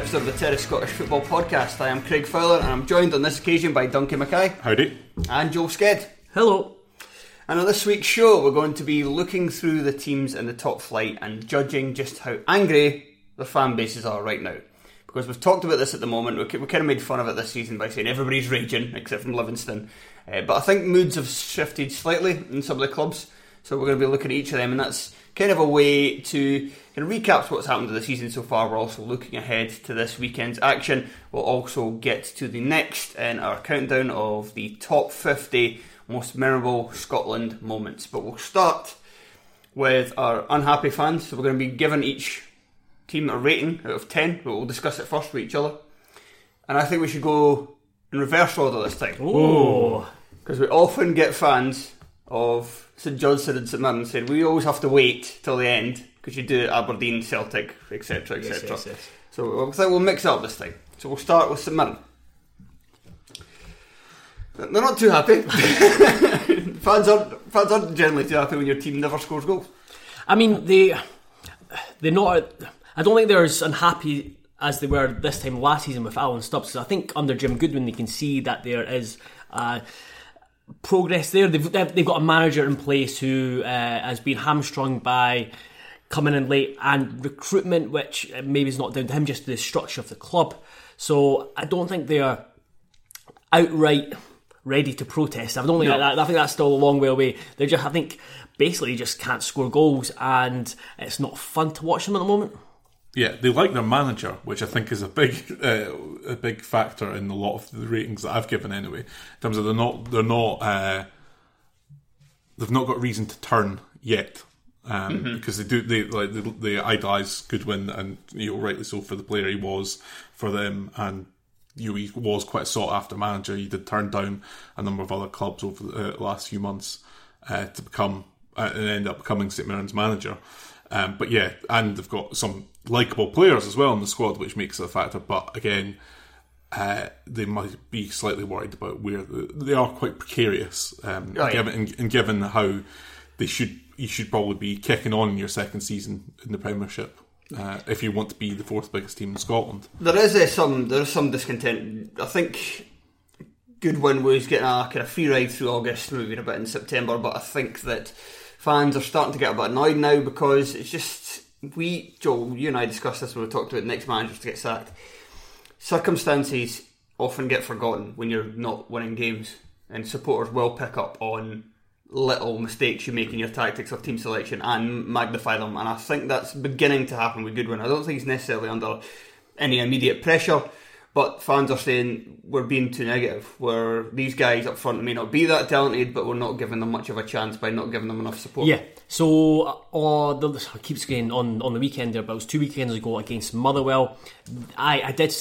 Episode of the Terrace Scottish Football Podcast. I am Craig Fowler and I'm joined on this occasion by Duncan Mackay. Howdy. And Joel Sked. Hello. And on this week's show, we're going to be looking through the teams in the top flight and judging just how angry the fan bases are right now. Because we've talked about this at the moment, we kind of made fun of it this season by saying everybody's raging except from Livingston. Uh, but I think moods have shifted slightly in some of the clubs. So we're going to be looking at each of them, and that's kind of a way to kind of recap what's happened to the season so far. We're also looking ahead to this weekend's action. We'll also get to the next in our countdown of the top 50 most memorable Scotland moments. But we'll start with our unhappy fans. So we're going to be giving each team a rating out of 10, but we'll discuss it first with each other. And I think we should go in reverse order this time. Oh. Because we often get fans of St Johnstone and St Mirren said we always have to wait till the end because you do Aberdeen, Celtic, etc., etc. Yes, yes, yes. So I think we'll mix it up this time. So we'll start with St Mirren. They're not too happy. fans aren't fans aren't generally too happy when your team never scores goals. I mean, they they're not. I don't think they're as unhappy as they were this time last season with Alan Stubbs. I think under Jim Goodwin, they can see that there is. Uh, progress there. They've, they've got a manager in place who uh, has been hamstrung by coming in late and recruitment, which maybe is not down to him, just the structure of the club. So I don't think they're outright ready to protest. I don't think no. that, I think that's still a long way away. They just, I think, basically just can't score goals, and it's not fun to watch them at the moment. Yeah, they like their manager, which I think is a big uh, a big factor in a lot of the ratings that I've given anyway. In terms of they're not they're not uh, they've not got reason to turn yet. Um, mm-hmm. Because they do, they like they, they idolise Goodwin, and you know rightly so for the player he was for them, and you know, he was quite a sought after manager. He did turn down a number of other clubs over the uh, last few months uh, to become uh, and end up becoming St Mirren's manager. Um, but yeah, and they've got some likable players as well in the squad, which makes it a factor. But again, uh, they might be slightly worried about where the, they are quite precarious, um, oh, yeah. given and, and, given how they should you should probably be kicking on in your second season in the Premiership. Uh, if you want to be the fourth biggest team in Scotland, there is uh, some there is some discontent. I think Goodwin was getting a kind of free ride through August, maybe a bit in September, but I think that fans are starting to get a bit annoyed now because it's just we, Joel, you and I discussed this when we talked about next managers to get sacked. Circumstances often get forgotten when you're not winning games, and supporters will pick up on little mistakes you make in your tactics or team selection and magnify them. And I think that's beginning to happen with Goodwin. I don't think he's necessarily under any immediate pressure, but fans are saying we're being too negative. Where these guys up front may not be that talented, but we're not giving them much of a chance by not giving them enough support. Yeah. So, uh, the, I keep saying on on the weekend there, but it was two weekends ago against Motherwell. I I did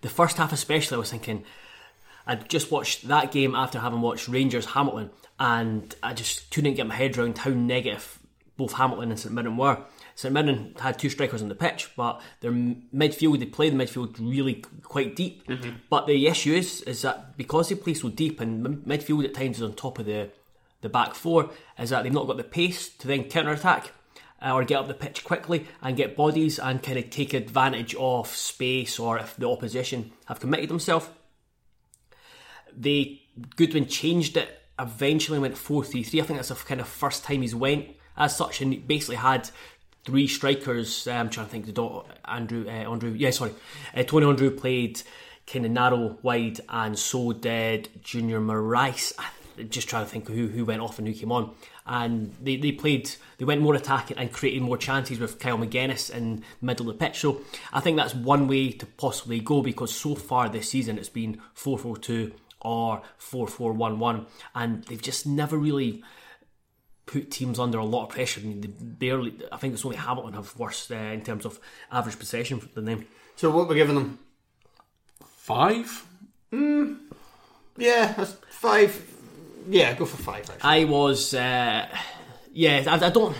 the first half especially. I was thinking. I just watched that game after having watched Rangers Hamilton, and I just couldn't get my head around how negative both Hamilton and St Mirren were. St Mirren had two strikers on the pitch, but their midfield, they play the midfield really quite deep. But the issue is, is that because they play so deep and midfield at times is on top of the, the back four, is that they've not got the pace to then counter attack. Uh, or get up the pitch quickly and get bodies and kind of take advantage of space or if the opposition have committed themselves they Goodwin changed it. Eventually went four three three. I think that's the kind of first time he's went as such, and basically had three strikers. Uh, I'm trying to think. The Andreu, uh, Andreu, yeah, sorry, uh, Tony Andreu played kind of narrow wide, and so did Junior Morias. Just trying to think who who went off and who came on. And they, they played, they went more attacking and created more chances with Kyle Magennis in the middle of the pitch. So I think that's one way to possibly go because so far this season it's been 4 4 2 or 4-4-1-1 and they've just never really put teams under a lot of pressure. I mean, they barely. I think it's only Hamilton have worse uh, in terms of average possession than them. So what we're giving them? Five. Yeah, that's five. Yeah, go for five. Actually. I was, uh, yeah, I, I don't.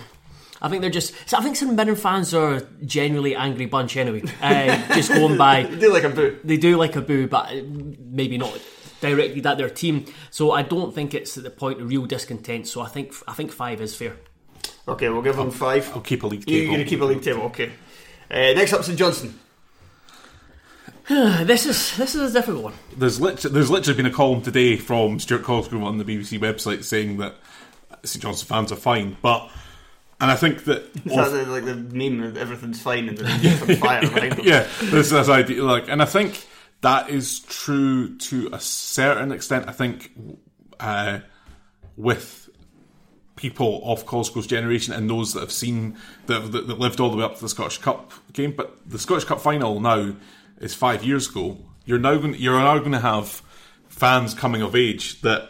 I think they're just. So I think some Mirren fans are generally angry bunch anyway. Uh, just going by, They do like a boo. they do like a boo, but maybe not directed at their team. So I don't think it's at the point of real discontent. So I think I think five is fair. Okay, we'll give them five. I'll keep a league table. You're table. going to keep a league table, okay. Uh, next up, St Johnstone. This is this is a difficult one. There's literally, there's literally been a column today from Stuart Cosgrove on the BBC website saying that St Johnstone fans are fine, but and I think that Is that the, like the meme of everything's fine and there's fire behind them? yeah, there's this idea like, and I think that is true to a certain extent. I think uh, with people of Cosgrove's generation and those that have seen that, that, that lived all the way up to the Scottish Cup game, but the Scottish Cup final now is five years ago. You're now going, you're now going to have fans coming of age that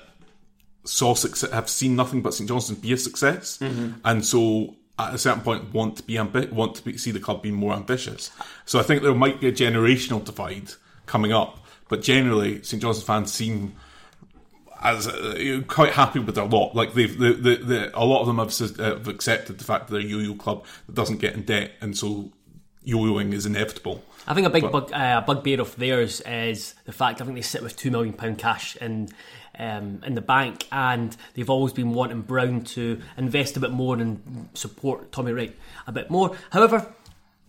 saw success, have seen nothing but St Johnstone be a success, and so at a certain point want to be ambi- want to be, see the club being more ambitious. So I think there might be a generational divide coming up, but generally St Johnstone fans seem as uh, quite happy with their lot. Like they've the, the, the, a lot of them have, uh, have accepted the fact that they're a yo-yo club that doesn't get in debt, and so yo-yoing is inevitable. I think a big But- bug, uh, bugbear of theirs is the fact I think they sit with two million pound cash in um, in the bank, and they've always been wanting Brown to invest a bit more and support Tommy Wright a bit more. However,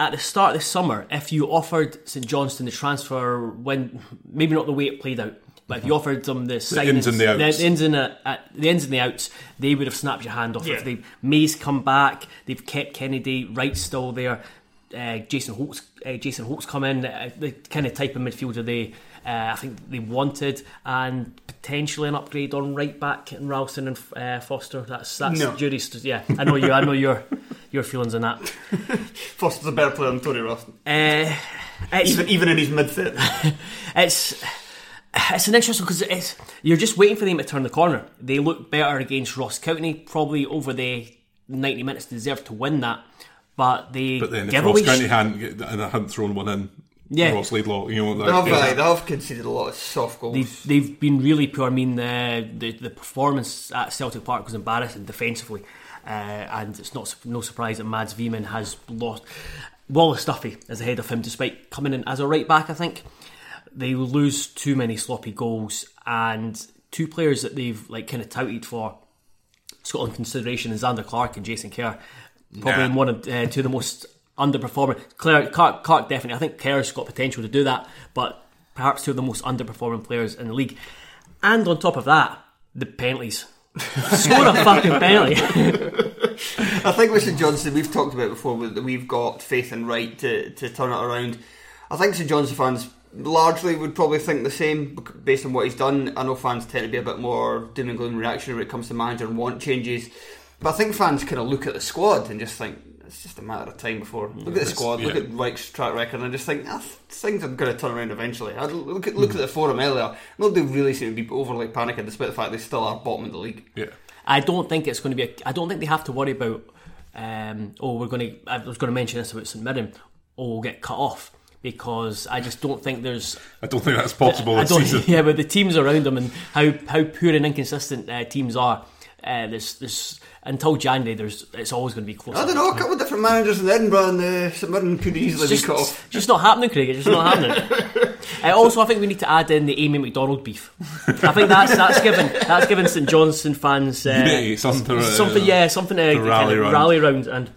at the start of the summer, if you offered St Johnstone the transfer when maybe not the way it played out. But if you offered them the, signings, ins and the outs. the ins and the, uh, the ins and the outs, they would have snapped your hand off. Yeah. If they May's come back, they've kept Kennedy, Wright's still there. Uh, Jason Holt's uh, Jason Holt's come in. Uh, the kind of type of midfielder they uh, I think they wanted, and potentially an upgrade on right back and Ralston and uh, Foster. That's that's No. jury's. Yeah, I know you. I know your your feelings on that. Foster's a better player than Tony Ralston. Uh, Even, even in his mid 30s. it's it's an interesting because it's you're just waiting for them to turn the corner. They look better against Ross County, probably over the ninety minutes deserve to win that, but they But then if Ross. County sh- hadn't, and hadn't thrown one in, Yeah. Ross Laidlaw, you know, They have, like, uh, they have conceded a lot of soft goals. They've, they've been really poor. I mean, the, the the performance at Celtic Park was embarrassing defensively, uh, and it's not no surprise that Madis Vihmann has lost. Wallace Duffy is ahead of him, despite coming in as a right back. I think they lose too many sloppy goals, and two players that they've like kind of touted for Scotland consideration is Zander Clark and Jason Kerr. Probably Nah. one of uh, two of the most underperforming. Claire, Clark, Clark definitely. I think Kerr's got potential to do that, but perhaps two of the most underperforming players in the league. And on top of that, the penalties. Score a fucking penalty. I think with St Johnstone, we've talked about before that we've got faith and Wright to, to turn it around. I think St Johnstone fans largely would probably think the same based on what he's done. I know fans tend to be a bit more doom and gloom reaction when it comes to manager and want changes. But I think fans kind of look at the squad and just think it's just a matter of time before. Look at the squad, look at Wright's track record, and I just think ah, things are going to turn around eventually. I look at look at the forum earlier. Nobody really seem to be overly panicking, despite the fact they still are bottom of the league. yeah. I don't think it's going to be. A, I don't think they have to worry about. Um, oh, we're going to. I was going to mention this about St Mirren. Oh, we'll get cut off because I just don't think there's. I don't think that's possible I this don't, season. yeah, but the teams around them and how how poor and inconsistent uh, teams are. Uh, there's there's until January. There's it's always going to be close. I don't know. A couple of different managers in Edinburgh and uh, St Mirren could easily It's be cut just, off. just not happening, Craig. It's just not happening. uh, also, I think we need to add in the Amy Macdonald beef. I think that's that's given that's given St Johnstone fans uh, Unity, something uh, something, yeah, something to, to kind rally of round. rally round and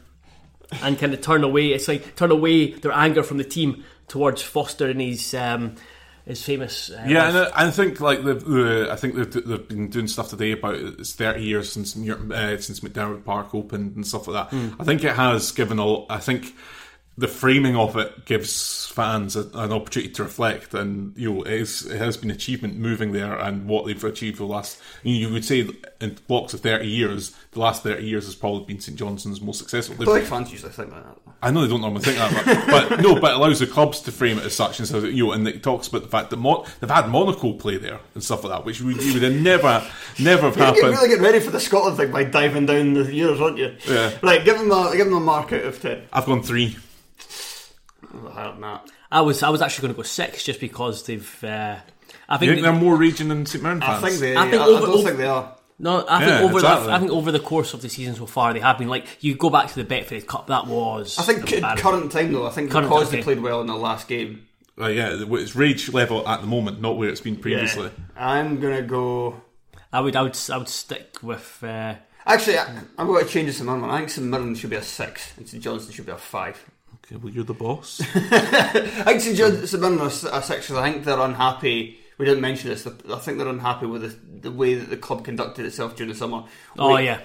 and kind of turn away. It's like turn away their anger from the team towards Foster and his um, his famous. Uh, Yeah, and I, I think like the, the I think they've, they've been doing stuff today about it's thirty years since uh, since McDiarmid Park opened and stuff like that. Hmm. I think it has given a. I think the framing of it gives fans a, an opportunity to reflect, and you know it, is, it has been achievement moving there, and what they've achieved the last. You would say in blocks of thirty years, the last thirty years has probably been St Johnstone's most successful. I They've- don't think fans usually think like that. I know they don't normally think that, but, but no, but it allows the clubs to frame it as such, and so that, you know, and it talks about the fact that Mon- they've had Monaco play there and stuff like that, which would, you would have never, never have You're happened. really getting ready for the Scotland thing by diving down the years, aren't you? Yeah. Right, give them a give them a mark out of ten. I've gone three. Higher than that. I was I was actually going to go six just because they've. Uh, I You think think they're more region than St Mirren I think they. I I, think I over- don't over- think they are. No, I think over exactly. the I think over the course of the season so far they have been like you go back to the Betfred Cup that was I think embarrassing. current time though. I think Current because time, they played well in the last game. Uh, yeah, it's rage level at the moment, not where it's been previously. Yeah. I'm gonna go. I would I would I would stick with uh, Actually, I, I'm going to change this to Mirren. I think St Mirren should be a six, and St Johnstone should be a five. Okay, well, you're the boss. I think St. John, St Mirren are s- a six. 'cause I think they're unhappy. We didn't mention this. I think they're unhappy with the, the way that the club conducted itself during the summer. oh Like, yeah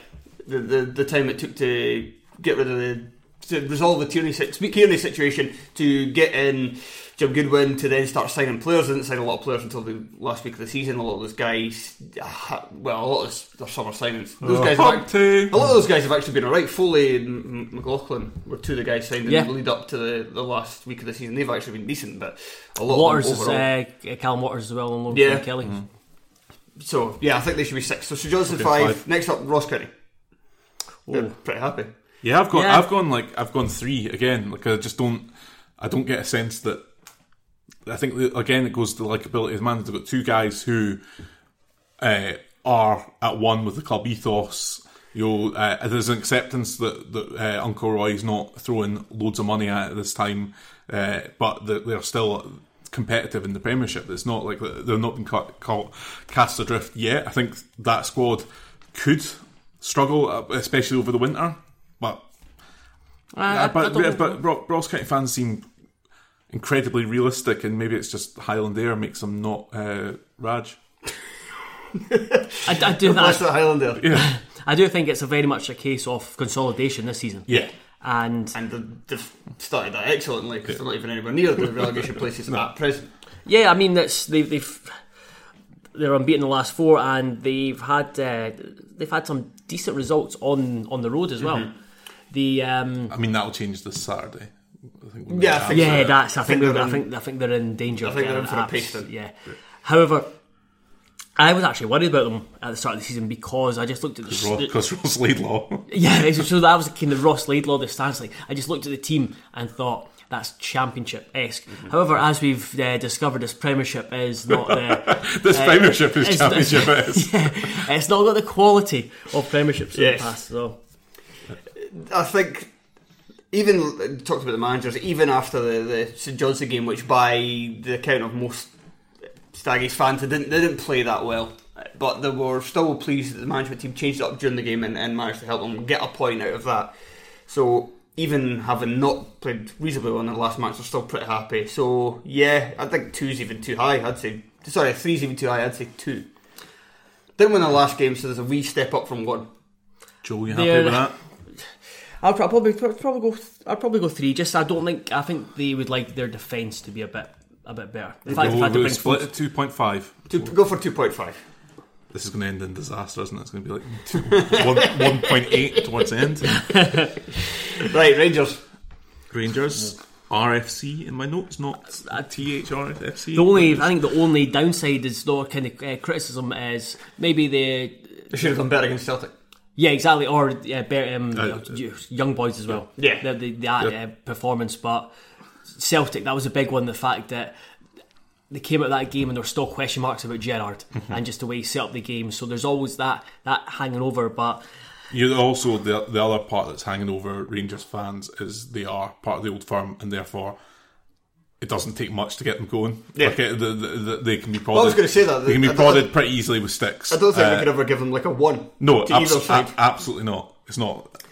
the, the the time it took to get rid of the to resolve the Kearney, Kearney situation to get in Jim Goodwin to then start signing players. They didn't sign a lot of players until the last week of the season. A lot of those guys, ah, well, a lot of those, their summer signings. Those Oh, guys, have, act- a lot of those guys have actually been alright. Foley and McLaughlin were two of the guys signed in Yeah. the lead up to the, the last week of the season. They've actually been decent, but a lot Waters of is them overall. uh, Callum Waters as well on loan Yeah. from Killie. so yeah, I think they should be six. So St Johnstone Okay, five. five. Next up, Ross County. Oh. pretty happy. Yeah, I've gone. Yeah. I've gone like I've gone three again. Like I just don't. I don't get a sense that. I think again it goes to the likability of the man. They've got two guys who uh, are at one with the club ethos. You know, uh, there's an acceptance that, that uh, Uncle Roy's not throwing loads of money at it this time, uh, but that they're still competitive in the Premiership. It's not like they're not been caught, caught, cast adrift yet. I think that squad could struggle, uh, especially over the winter. But Uh, I- I but but Ro- Ross County fans seem incredibly realistic, and maybe it's just Highland Air makes them not uh, Raj. I, I do What's I, the Highlander? Yeah, I do think it's a very much a case of consolidation this season. yeah. and And they've- they've started that excellently because they're not even anywhere near the relegation places at present. yeah, I mean that's they, they've they're unbeaten the last four, and they've had uh, they've had some decent results on on the road as well. Mm-hmm. The um, I mean that'll change this Saturday. I think Yeah, I think yeah, that's I, think, they're they're, I in- think I think they're in danger. I of think they're in for a abs- pasting. Yeah. However, I was actually worried about them at the start of the season because I just looked at the, the because Ross Laidlaw. yeah, so that was kind of Ross Laidlaw, the stance. Like I just looked at the team and thought that's championship esque. Mm-hmm. However, as we've uh, discovered, this Premiership is not the this uh, Premiership is Championship. is. yeah, it's not got the quality of Premierships in Yes. the past. So I think even uh, talked about the managers, even after the, the St Johnstone game, which by the account of most Staggies fans, they didn't they didn't play that well. But they were still pleased that the management team changed it up during the game and, and managed to help them get a point out of that. So even having not played reasonably well in the last match, they're still pretty happy. So yeah, I think two's even too high. I'd say sorry, three's even too high. I'd say two. Didn't win the last game, so there's a wee step up from one. Joe, you happy They're- with that? I'll probably probably go. I'll probably go three. Just I don't think I think they would like their defence to be a bit a bit better. In fact, they've We'll, to we'll split at two point five. Two, go for two point five. This is going to end in disaster, isn't it? It's going to be like two, one, 1.8 towards the end. Right, Rangers. Rangers, RFC in my notes, not THRFC. The only, I think, the only downside is though kind of uh, criticism is maybe the They should have done better against Celtic. Yeah exactly or uh, bear, um, Uh, young boys as well. Yeah. the, the, that Yeah. uh, performance, but Celtic that was a big one. The fact that they came out of that game and there were still question marks about Gerrard Mm-hmm. and just the way he set up the game. So there's always that that hanging over. But You also the the other part that's hanging over Rangers fans is they are part of the old firm, and therefore it doesn't take much to get them going. Yeah. Like, the, the, the, they can be prodded. Well, I was gonna say that. they can be I- I- prodded pretty easily with sticks. I don't think Uh, we could ever give them like a one. No, to either abso- side. a- absolutely not. It's not.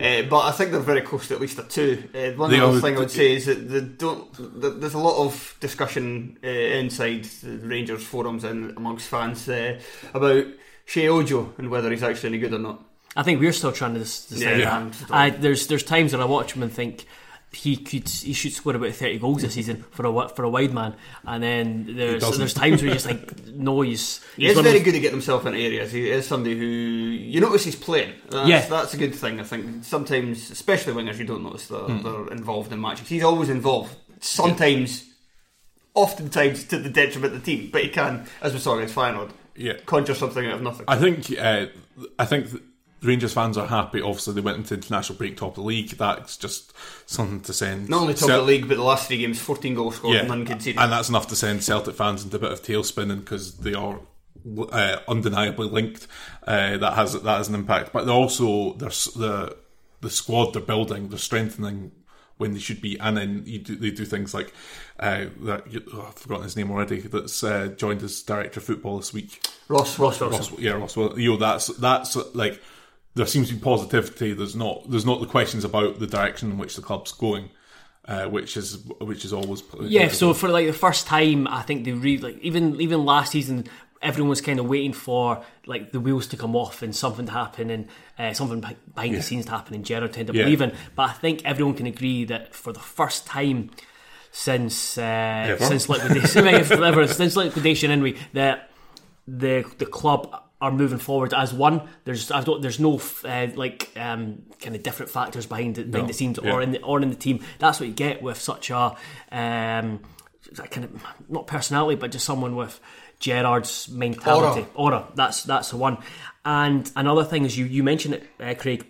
Uh, but I think they're very close to at least a two. Uh, one They other are- thing I would say is that they don't. that There's a lot of discussion uh, inside the Rangers forums and amongst fans uh, about Sheyi Ojo and whether he's actually any good or not. I think we're still trying to dis- decide Yeah. that. I, there's there's times when I watch him and think he could he should score about thirty goals this season for a for a wide man, and then there's there's times where you're just like no he's He is very good at getting himself into areas. He is somebody who you notice he's playing. That's, Yeah. that's a good thing. I think sometimes, especially wingers, you don't notice that Hmm. they're involved in matches. He's always involved. Sometimes, oftentimes to the detriment of the team, but he can, as we saw against Feyenoord, Yeah. conjure something out of nothing. I think. Uh, I think. th- Rangers fans are happy. Obviously, they went into international break top of the league. That's just something to send. Not only top Cel- of the league, but the last three games, 14 goals scored, none conceded. and that's enough to send Celtic fans into a bit of tail spinning because they are uh, undeniably linked. Uh, that has that has an impact, but they're also there's the the squad they're building, they're strengthening when they should be, and then you do, they do things like uh, that. Oh, I've forgotten his name already. That's uh, joined as director of football this week. Ross, Ross, Ross. Ross, yeah, Ross. Well, you know, that's that's like there seems to be positivity. There's not there's not the questions about the direction in which the club's going, uh, which is which is always Yeah, so for like the first time, I think they really like even even last season, everyone was kind of waiting for like the wheels to come off and something to happen and uh, something behind Yeah. the scenes to happen and Gerrard to end up Yeah. leaving. But I think everyone can agree that for the first time since uh, since liquidation, since liquidation anyway, that the the club are moving forward as one. There's I don't there's no uh, like um, kind of different factors behind it, behind No, the scenes yeah. or in the or in the team. That's what you get with such a um, kind of not personality, but just someone with Gerrard's mentality. Aura. That's that's the one. And another thing is you you mentioned it, uh, Craig.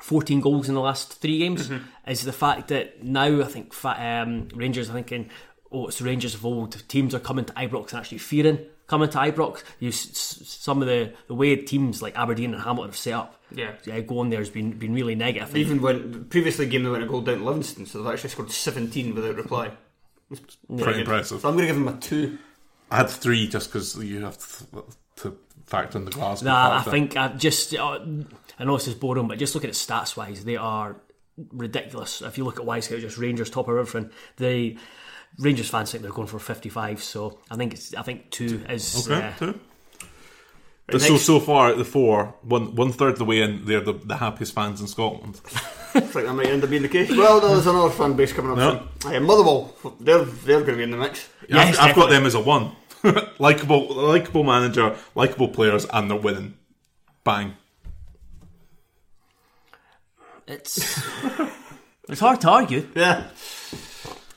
14 goals in the last three games is the fact that now I think um, Rangers are thinking, oh, it's the Rangers of old. Teams are coming to Ibrox and actually fearing coming to Ibrox. You s- s- some of the, the way teams like Aberdeen and Hamilton have set up. Yeah. going there has been been really negative. Even when previously game they went a goal down to Livingston, so they've actually scored 17 without reply. pretty impressive. So I'm going to give them a two. I had three just because you have to, to factor in the Glasgow. Nah, I think I just uh, I know this is boring, but just looking at stats wise, they are ridiculous. If you look at Wyscout, just Rangers top of everything. The Rangers fans think they're going for fifty five, so I think it's I think two is Okay, uh, two. But so so far at the four, one one third of the way in, they're the, the happiest fans in Scotland. Looks like that might end up being the case. Well, no, there's another fan base coming up No. soon. Uh, Motherwell, they're, they're going to be in the mix. Yes, I've, I've got them as a one. likable, likable manager, likable players, and they're winning. Bang. it's it's hard to argue. Yeah.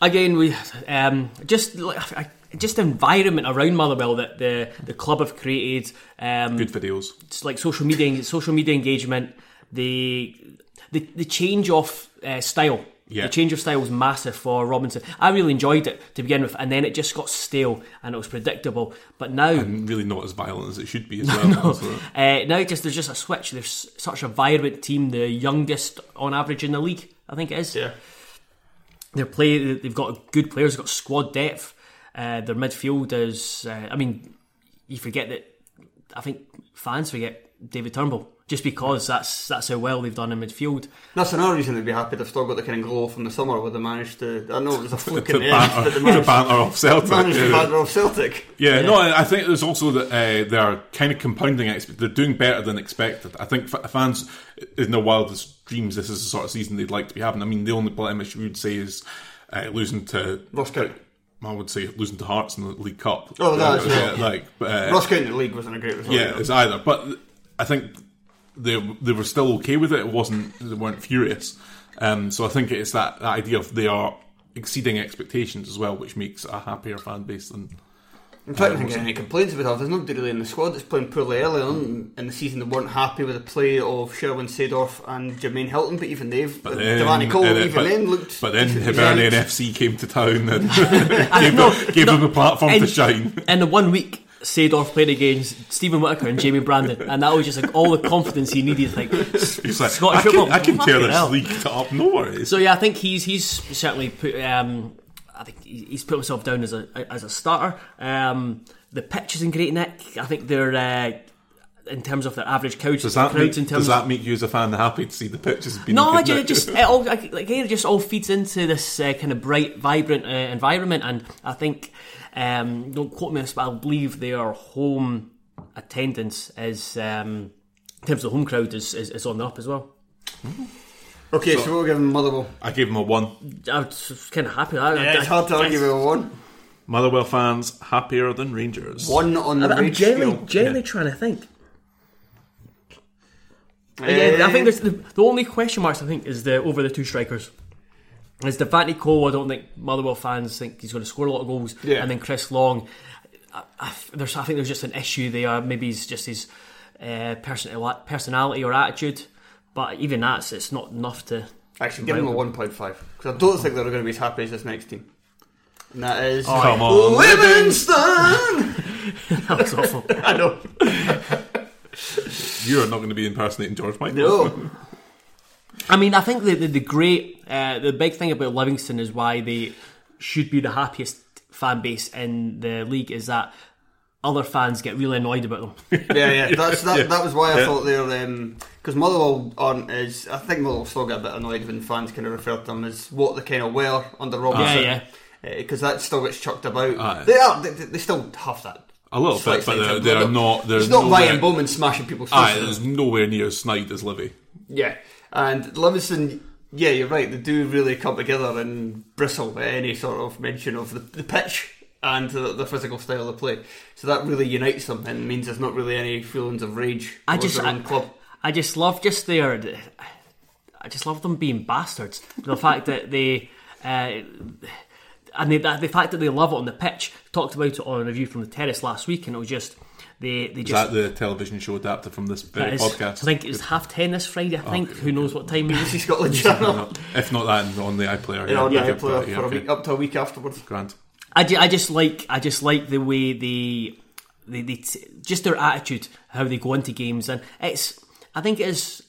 Again, we um, just like just the environment around Motherwell that the the club have created. Um, Good videos. it's like social media social media engagement the the, the change of uh, style Yeah. the change of style was massive for Robinson I really enjoyed it to begin with and then it just got stale and it was predictable but now And really not as violent as it should be as well. So- uh, now just there's just a switch there's such a vibrant team the youngest on average in the league I think it is Yeah. They're play they've got good players they've got squad depth uh, their midfield is uh, I mean you forget that I think fans forget David Turnbull just because that's that's how well they've done in midfield. That's another reason they'd be happy. They've still got the kind of glow from the summer where they managed to. I know it was a fluke to, in the end, but banter, they to managed, banter off Celtic. managed to yeah. banter off Celtic. Yeah, no, I I think there's also that uh, they're kind of compounding. Expe- they're doing better than expected. I think f- fans in their wildest dreams, this is the sort of season they'd like to be having. I mean, the only blemish we would say is uh, losing to Ross County. I would say losing to Hearts in the League Cup. Oh, that as yeah, well. like uh, Ross County in the League wasn't a great result. yeah, it's either. But I think they they were still okay with it. It wasn't they weren't furious. Um, so I think it's that, that idea of they are exceeding expectations as well, which makes a happier fan base than I'm trying to Uh, think of any complaints about that. There's nobody really in the squad that's playing poorly early on in the season that weren't happy with the play of Sherwin Seedorf and Jermaine Hylton, but even they've. But Devante Cole, uh, even but, then, looked. But then Hibernian. FC came to town and gave, No, them, gave no, them the platform to shine. In the one week, Seedorf played against Steven Whittaker and Jamie Brandon, and that was just like all the confidence he needed. Like He's like, Scottish I can, football, I can tear fucking this hell. league up, no worries. So yeah, I think he's he's certainly put. Um, I think he's put himself down as a as a starter. Um, the pitch is in great nick. I think they're uh, in terms of their average couch does that, make, crowds in terms. does that make you as a fan happy to see the pitches being no, I good ju- now? just it all like it just all feeds into this uh, kind of bright, vibrant uh, environment, and I think um, don't quote me this, but I believe their home attendance is um, in terms of the home crowd is, is, is on the up as well. Okay, so, we'll give him Motherwell. I gave him a one. I was kind of happy. I, Yeah, it's hard to argue with a one. Motherwell fans happier than Rangers. One on the I'm rage generally, scale. generally trying to think. Uh, Again, I think there's the, the only question marks. I think is the over the two strikers. Is Devante Cole? I don't think Motherwell fans think he's going to score a lot of goals. Yeah. And then Chris Long, I, I, there's I think there's just an issue there. Maybe it's just his uh, person, personality or attitude. But even that's it's not enough to. Actually, give him a 1.5. Because I don't think they're going to be as happy as this next team. And that is. Come on, Livingston! That was awful. I know. You're not going to be impersonating George Michael. No. I mean, I think the the, the great, uh, the big thing about Livingston is why they should be the happiest fan base in the league is that other fans get really annoyed about them. Yeah, yeah. That's, that, Yeah. that was why I Yeah. thought they were. Um, because Motherwell aren't as. I think Motherwell still get a bit annoyed when fans kind of refer to them as what they kind of were under Robinson. Yeah, uh, yeah. Because that still gets chucked about. Aye. They are. They, they still have that. A little slight bit, but sense they're, they're not. They're It's not nowhere- Ryan Bowman smashing people's Aye, faces. there's nowhere near as snide as Livy. Yeah, and Livingston, yeah, you're right. They do really come together and bristle at any sort of mention of the, the pitch and the, the physical style of play. So that really unites them and means there's not really any feelings of rage. I just, I, club. I just love just their, I just love them being bastards. The fact that they, uh, and the, the fact that they love it on the pitch. Talked about it on a review from the terrace last week, and it was just they they Is just. that the television show adapted from this very that is- podcast? I think it's half ten this Friday. I think. Who knows what time it BBC is? Scotland Channel. if not that, on the iPlayer. Yeah, on the yeah, iPlayer yeah, for a okay. week, up to a week afterwards. Grand. I, ju- I just like I just like the way they they, they t- just their attitude, how they go into games, and it's I think it is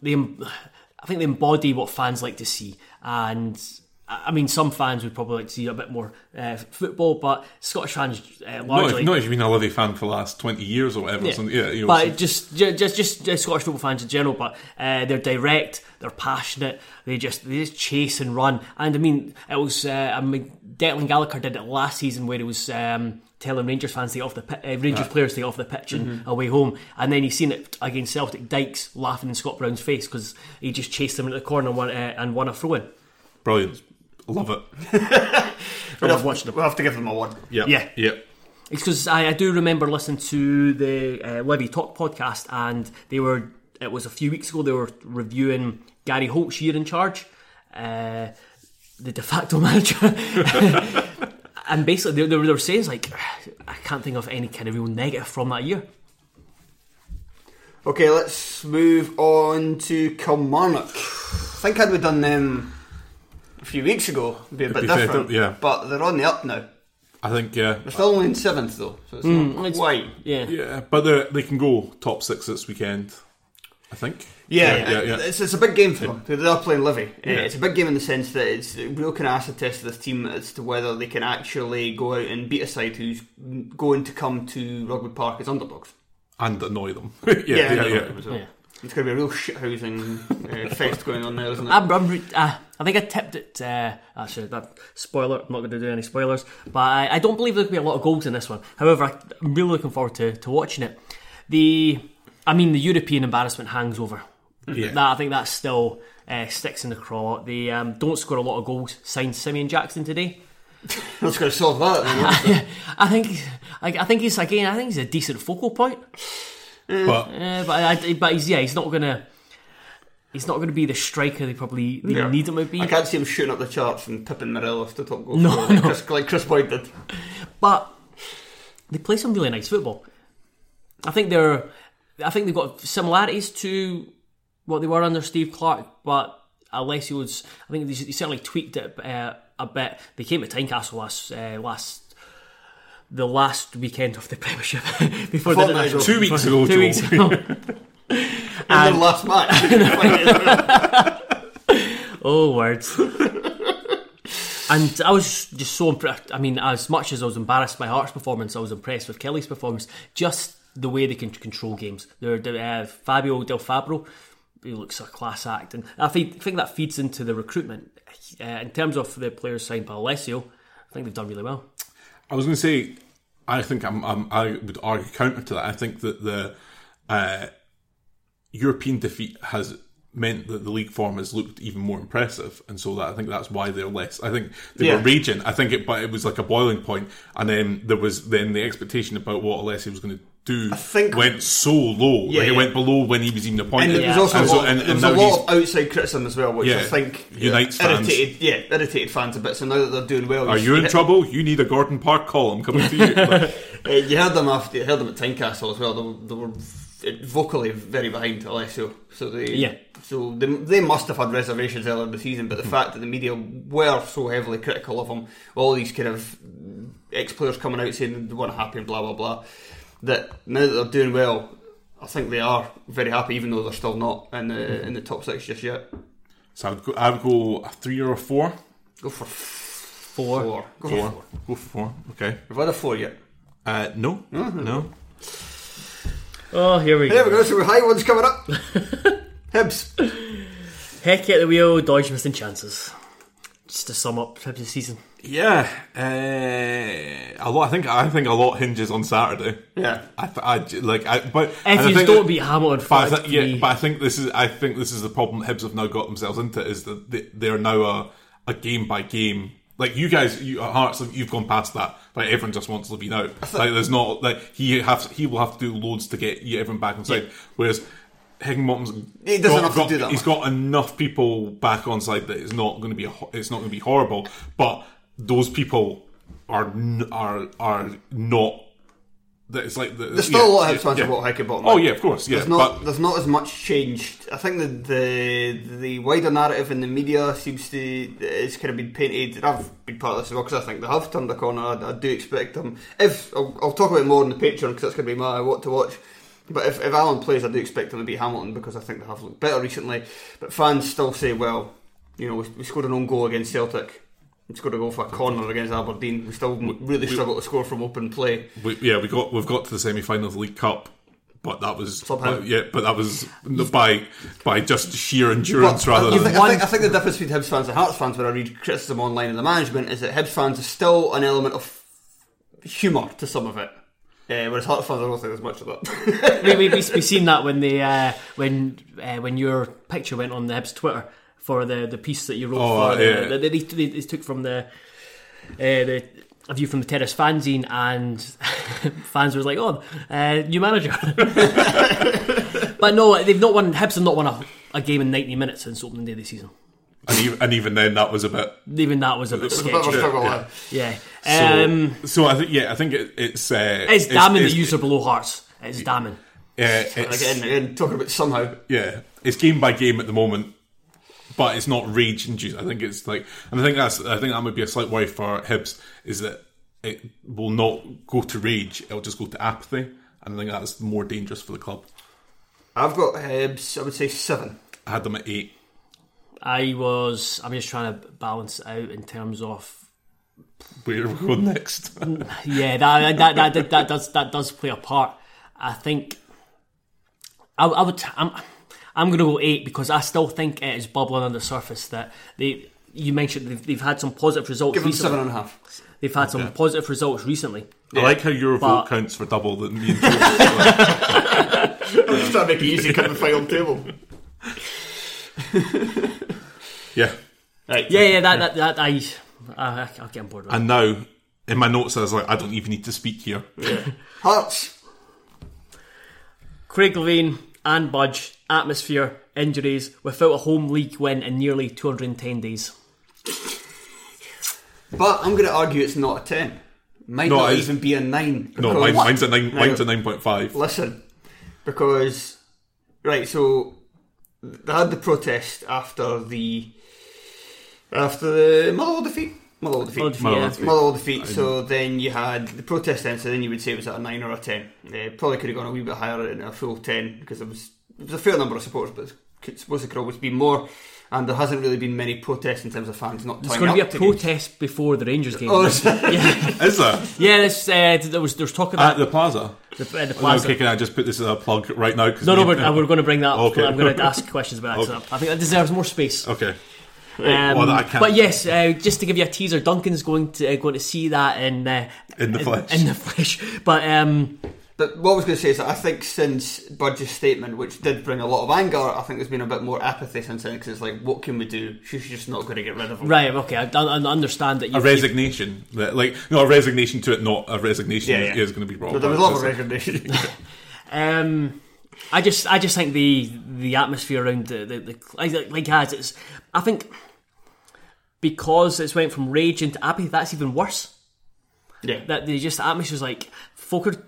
they I think they embody what fans like to see, and I mean some fans would probably like to see a bit more uh, football, but Scottish fans uh, Not largely. if, not if you've been a Livy fan for the last 20 years or whatever. Yeah. so, yeah, you know, but so- just, just, just, just Scottish football fans in general. But uh, they're direct, they're passionate. They just, they just chase and run. And I mean, it was. Uh, I mean, Declan Gallagher did it last season where he was um, telling Rangers fans to get off the uh, Rangers players to off the pitch and away home. And then he's seen it against Celtic. Dykes laughing in Scott Brown's face because he just chased them into the corner and won, uh, and won a throw in. brilliant. Love it. We'll have, watched them. we'll have to give them a one. Yeah. Yeah. Yeah. It's because I, I do remember listening to the uh, Levy Talk podcast, and they were. It was a few weeks ago. They were reviewing Gary Holt's year in charge, uh, the de facto manager, and basically they, they, were, they were saying like, I can't think of any kind of real negative from that year. Okay, let's move on to Kilmarnock. I think had we done them a few weeks ago, it'd be a bit be fair, different. yeah. But they're on the up now. I think, yeah. They're still only in seventh though, so it's not quite. Yeah, Yeah, but they they can go top six this weekend, I think. Yeah, yeah, yeah. It's, it's a big game for them. They are playing Livy. Uh, Yeah. It's a big game in the sense that it's a real kind of acid test to this team as to whether they can actually go out and beat a side who's going to come to Rugby Park as underdogs. And annoy them. yeah, yeah, yeah. As well. Yeah. It's going to be a real shithousing uh, fest going on there, isn't it? I'm, I'm re- uh, I think I tipped it. Uh, actually, that spoiler. I'm not going to do any spoilers, but I, I don't believe there's going to be a lot of goals in this one. However, I'm really looking forward to, to watching it. The, I mean, the European embarrassment hangs over. Yeah. That I think that still uh, sticks in the craw. They um, don't score a lot of goals. Signed Simeon Jackson today. That's going to solve that. then. I think, I, I think he's again. I think he's a decent focal point. But Uh, but I, but he's yeah, he's not gonna. He's not going to be the striker they probably they Yeah. need him to be. I can't see him shooting up the charts and tipping Morelos to top goal No, scorer like, no. Kris, like Kris Boyd did. But they play some really nice football. I think they're, I think they've got similarities to what they were under Steve Clarke, but Alessio's, I think he certainly tweaked it uh, a bit. They came to Tynecastle last uh, last the last weekend of the Premiership before the ago. Two weeks ago, two Joel. weeks ago. And the last match. Oh, words. and I was just so impressed. I mean, as much as I was embarrassed by Hearts' performance, I was impressed with Killie's performance. Just the way they can control games. They're, they're, uh, Fabio Del Fabro, he looks a class act. And I think, think that feeds into the recruitment. Uh, in terms of the players signed by Alessio, I think they've done really well. I was going to say, I think I'm, I'm, I would argue counter to that. I think that the uh, European defeat has meant that the league form has looked even more impressive, and so that I think that's why they're less. I think they Yeah. were raging. I think it, but it was like a boiling point, and then there was then the expectation about what Alessi was going to do. think- went so low. Yeah, like it yeah. went below when he was even appointed. And there was also And a so- lot, and- and was a lot of outside criticism as well, which Yeah, I think unites fans. irritated, yeah, irritated fans a bit. So now that they're doing well, Are you in hit- trouble? You need a Gordon Park column coming to you. Like, Uh, you heard them after you heard them at Tynecastle as well. They were, they were vocally very behind Alessio, so they Yeah. So they, they must have had reservations earlier in the season, but the Hmm. fact that the media were so heavily critical of him, all these kind of ex players coming out saying they weren't happy and blah blah blah, that now that they're doing well, I think they are very happy, even though they're still not in the Hmm. in the top six just yet. so I would go, I would go a three or a four. Go for Four. four. Go Four. for four. Go for four. Okay. We've had a four yet. Uh, no, no. Oh, here we go. There we go. go. So the high ones coming up. Hibs. Heck at the wheel, dodge missing chances. Just to sum up Hibs' season. Yeah, uh, a lot. I think I think a lot hinges on Saturday. Yeah. I, th- I j- like. I, but and If I you think don't that- beat Hamilton but I, five yeah, but I think this is. I think this is the problem Hibs have now got themselves into is that they, they are now a, a game by game. Like you guys, you at Hearts, you've gone past that. Like everyone just wants Levein out. Like there's not like he has. He will have to do loads to get everyone back inside. Whereas Heckingbottom's He doesn't got- have to do that He's got enough people back on side that it's not going to be. a It's not going to be horrible. But those people are are are not. That it's like the, There's still a lot of Hibs fans yeah. about Heckingbottom. Oh yeah, of course. Yeah, there's not but there's not as much changed. I think the the the wider narrative in the media seems to it's kind of been painted. And I've been part of this as well because I think they have turned the corner. I, I do expect them. If I'll, I'll talk about it more on the Patreon because that's going to be my what to watch. But if, if Alan plays, I do expect him to beat Hamilton because I think they have looked better recently. But fans still say, well, you know, we, we scored an own goal against Celtic. We scored a goal for a corner against Aberdeen. We still really struggle to score from open play. we, yeah, we got we've got to the semi-finals of the League Cup. But that was Somehow. but, yeah, but that was by by just sheer endurance But rather I, than think, I, think, I think the difference between Hibs fans and Hearts fans, when I read criticism online of the management, is that Hibs fans are still an element of humour to some of it. Uh, whereas Hearts fans, I don't think there's much of that. we, we, we, we seen that when they uh, when uh, when your picture went on the Hibs Twitter for the, the piece that you wrote Oh, for yeah. the, they, they, they took from the uh, the a view from the terrace fanzine and fans was like oh uh, new manager but no they've not won Hibs have not won a, a game in 90 minutes since opening day of the season and even, and even then that was a bit even that was a bit It's a bit of a sketchy struggle. yeah. yeah so, um, so I think yeah I think it, it's uh, it's damning it's, that you are below Hearts it's damning Yeah, it's, Again, again, talking about somehow. yeah, it's game by game at the moment, but it's not rage induced. I think it's like, and I think that's, I think that would be a slight worry for Hibs is that it will not go to rage; it'll just go to apathy, and I think that's more dangerous for the club. I've got Hibs, I would say seven. I had them at eight. I was I'm just trying to balance it out in terms of Where we go next? Yeah, that that, that that that does that does play a part. I think I, I would I'm I'm going to go eight because I still think it is bubbling on the surface that they. You mentioned they've, they've had some positive results. Give them recently. seven and a half. They've had some positive results recently. I like how your But- vote counts for double that me and Joe. I'm just trying to make it easy to cut the final table. yeah, Right. Yeah, yeah, that that, that I, I I'll get on board with. that. and now in my notes I was like, I don't even need to speak here. Hearts. Craig Levein and Budge atmosphere injuries without a home league win in nearly 210 days. But I'm going to argue it's not a 10. might No, not it's- even be a nine. No, mine, mine's a nine. Now, Mine's a nine point five. Listen, because right, so they had the protest after the after the Motherwell defeat. Motherwell defeat. Motherwell defeat, Motherwell yeah. defeat. Motherwell defeat. So then you had the protest then. So then you would say it was at a nine or a ten. Uh, probably could have gone a wee bit higher in a full ten because it was it was a fair number of supporters, but it's supposed to could always be more. And there hasn't really been many protests in terms of fans not. There's going to be a up to games. protest before the Rangers game. Oh, is yeah, Is there yeah. This, uh, there was there's talk of at the plaza? The, uh, the plaza. Okay, can I just put this as a plug right now? 'Cause No, no, we- we're, uh, we're going to bring that up. Okay. I'm going to ask questions about that. Okay. 'cause I think that deserves more space. Okay. Um, well, I can't- but yes, uh, just to give you a teaser, Duncan's going to uh, going to see that in uh, In the flesh. In, the flesh. But um, But what I was going to say is that I think since Budge's statement, which did bring a lot of anger, I think there's been a bit more apathy since then because it's like, what can we do? She's just not going to get rid of him. right, okay, I, I understand that you A resignation, that, like no, a resignation to it, not a resignation Yeah, yeah. is going to be brought. So there was a lot of resignation. Um, I just, I just think the the atmosphere around the the, the like, like as it's, I think because it's went from rage into apathy, that's even worse. yeah. That they just the atmosphere's like folk are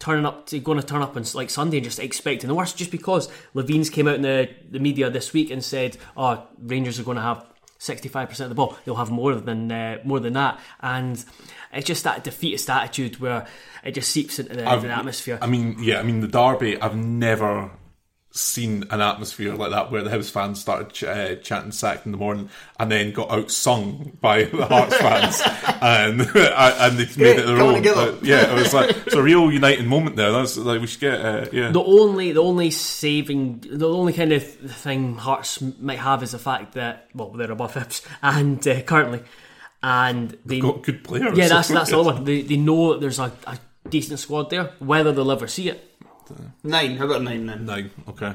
turning up to going to turn up on like Sunday and just expecting the worst, just because Levein's came out in the the media this week and said, "Oh, Rangers are going to have." 65% of the ball they'll have more than uh, more than that and it's just that defeatist attitude where it just seeps into the, the atmosphere I mean, yeah, I mean the derby. I've never seen an atmosphere like that where the Hibs fans started ch- uh, chanting "sacked" in the morning and then got outsung by the Hearts fans, and and they made it their own. But, yeah, it was like it's a real uniting moment there. That's like we should get. Uh, yeah, The only, the only saving, the only kind of thing Hearts might have is the fact that well, they're above Hibs and uh, currently, and they've got good players. yeah, that's that's the other one. They they know that there's a, a decent squad there. Whether they'll ever see it, Nine. How about nine then? Nine. Okay,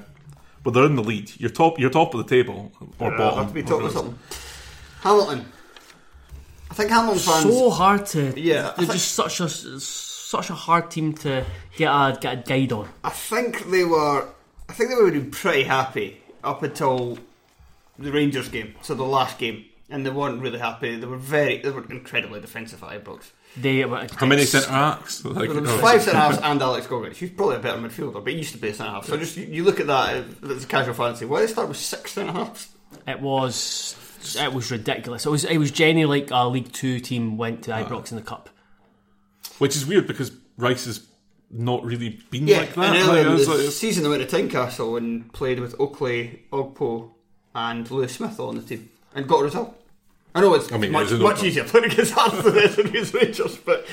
but they're in the lead. You're top. You're top of the table or Uh, bottom. have to be top of something. Hamilton. I think Hamilton fans. so hard to Yeah, I They're think- just such a such a hard team to get a get a guide on. I think they were. I think they were have been pretty happy up until the Rangers game, so the last game, and they weren't really happy. They were very. They were incredibly defensive at Ibrox. They were How many centre backs? Like, There was oh, five centre halves and Alex Gorgon. She's probably a better midfielder, but he used to be a centre half. So just you, you look at that as a casual fan and say, why did they start with six centre halves? It was it was ridiculous. It was it was genuinely like a League Two team went to Ibrox ah. in the cup. Which is weird because Rice has not really been Yeah, like that. and Like, earlier in the like- season they went to Tynecastle and played with Oakley, Ogkmpoe, and Lewis Smith all on the team and got a result. I know it's I mean, much, it was much an- easier playing against Hearts than this against Rangers, but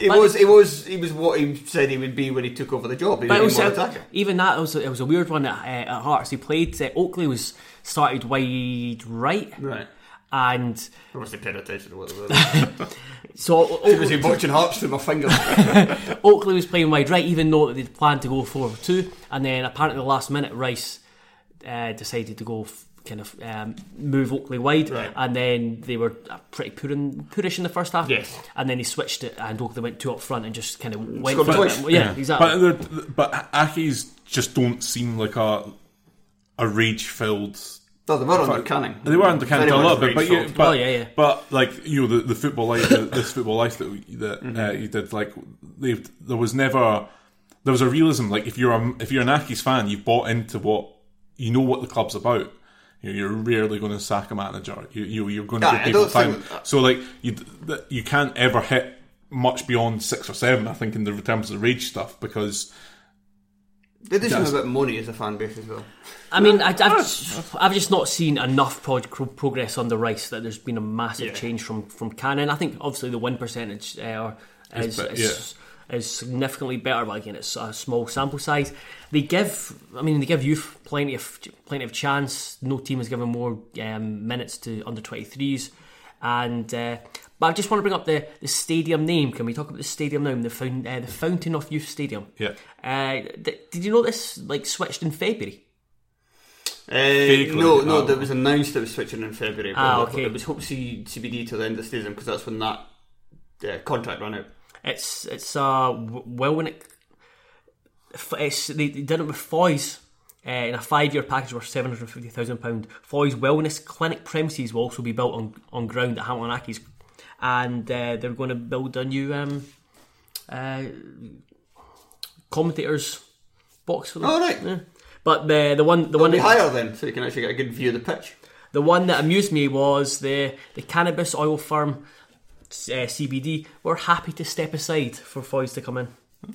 it was it was he was what he said he would be when he took over the job. He But it would was be more attacker. even that it was, it was a weird one at, uh, at Hearts. He played uh, Oakley was started wide right, Right. and I must have paid attention to what they were. so was Oakley, he watching Hearts through my fingers? Oakley was playing wide right, even though they'd planned to go four two, and then apparently the last minute Rice uh, decided to go. F- Kind of um, move Oakley wide, Right. and then they were uh, pretty purin, purish in the first half. Yes. and then he switched it, and Oakley went two up front and just kind of went Scored for it. Yeah, exactly. But they're- but Accies just don't seem like a a rage filled. no, they were under Canning. They were under Canning a much little bit, but, yeah, but Oh, yeah, yeah. but like you know the, the football life, the, this football life that we, that Mm-hmm. uh, you did, like there was never there was a realism. Like if you're a, if you're an Accies fan, you've bought into what you know what the club's about. You know, you're rarely going to sack a manager. You, you you're going to Yeah, give people time. think- So like you you can't ever hit much beyond six or seven. I think in the terms of the rage stuff because They do seem a Yes. bit money as a fan base as well. I mean, I, I've, just, I've just not seen enough pro- pro- progress on the Rice that there's been a massive Yeah. change from from Canning. I think obviously the win percentage uh, is, bet- is, is significantly better, but again, it's a small sample size. They give, I mean, they give youth plenty of plenty of chance. No team has given more um, minutes to under twenty threes, and uh, but I just want to bring up the, the stadium name. Can we talk about the stadium name? The foun- uh, the Fountain of Youth Stadium. yeah. Uh, th- did you know this like switched in February? Uh, no, no, oh. that was announced it was switching in February. but Ah, okay. It was Hope C- CBD till the end of the season because that's when that uh, contract ran out. It's it's uh well when it it's they, they did it with Foy's uh, in a five year package worth seven hundred fifty thousand pound. Foy's wellness clinic premises will also be built on, on ground at Hamilton Accies and uh, they're going to build a new um, uh, commentators box for them. Oh, right. Yeah. But the the one the It'll one be that, higher then, so you can actually get a good view of the pitch. the one that amused me was the the cannabis oil firm uh, CBD were happy to step aside for Foy's to come in.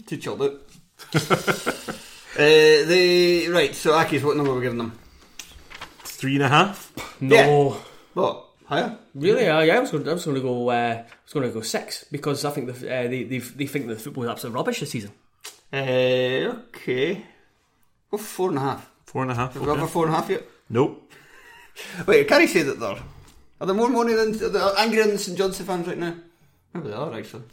To chilled out. uh, the right, so Accies what number are we giving them? Three and a half. No. What higher? Really? Uh, yeah, I was going. I was going to go. Uh, I was going to go six because I think the, uh, they they they think the football is absolute rubbish this season. Uh, okay, go for four and a half. Four and a half. Have we got okay. four and a half yet? Nope. Wait, can I say that they're are there more money than are they angrier than St Johnstone fans right now? Maybe they are actually.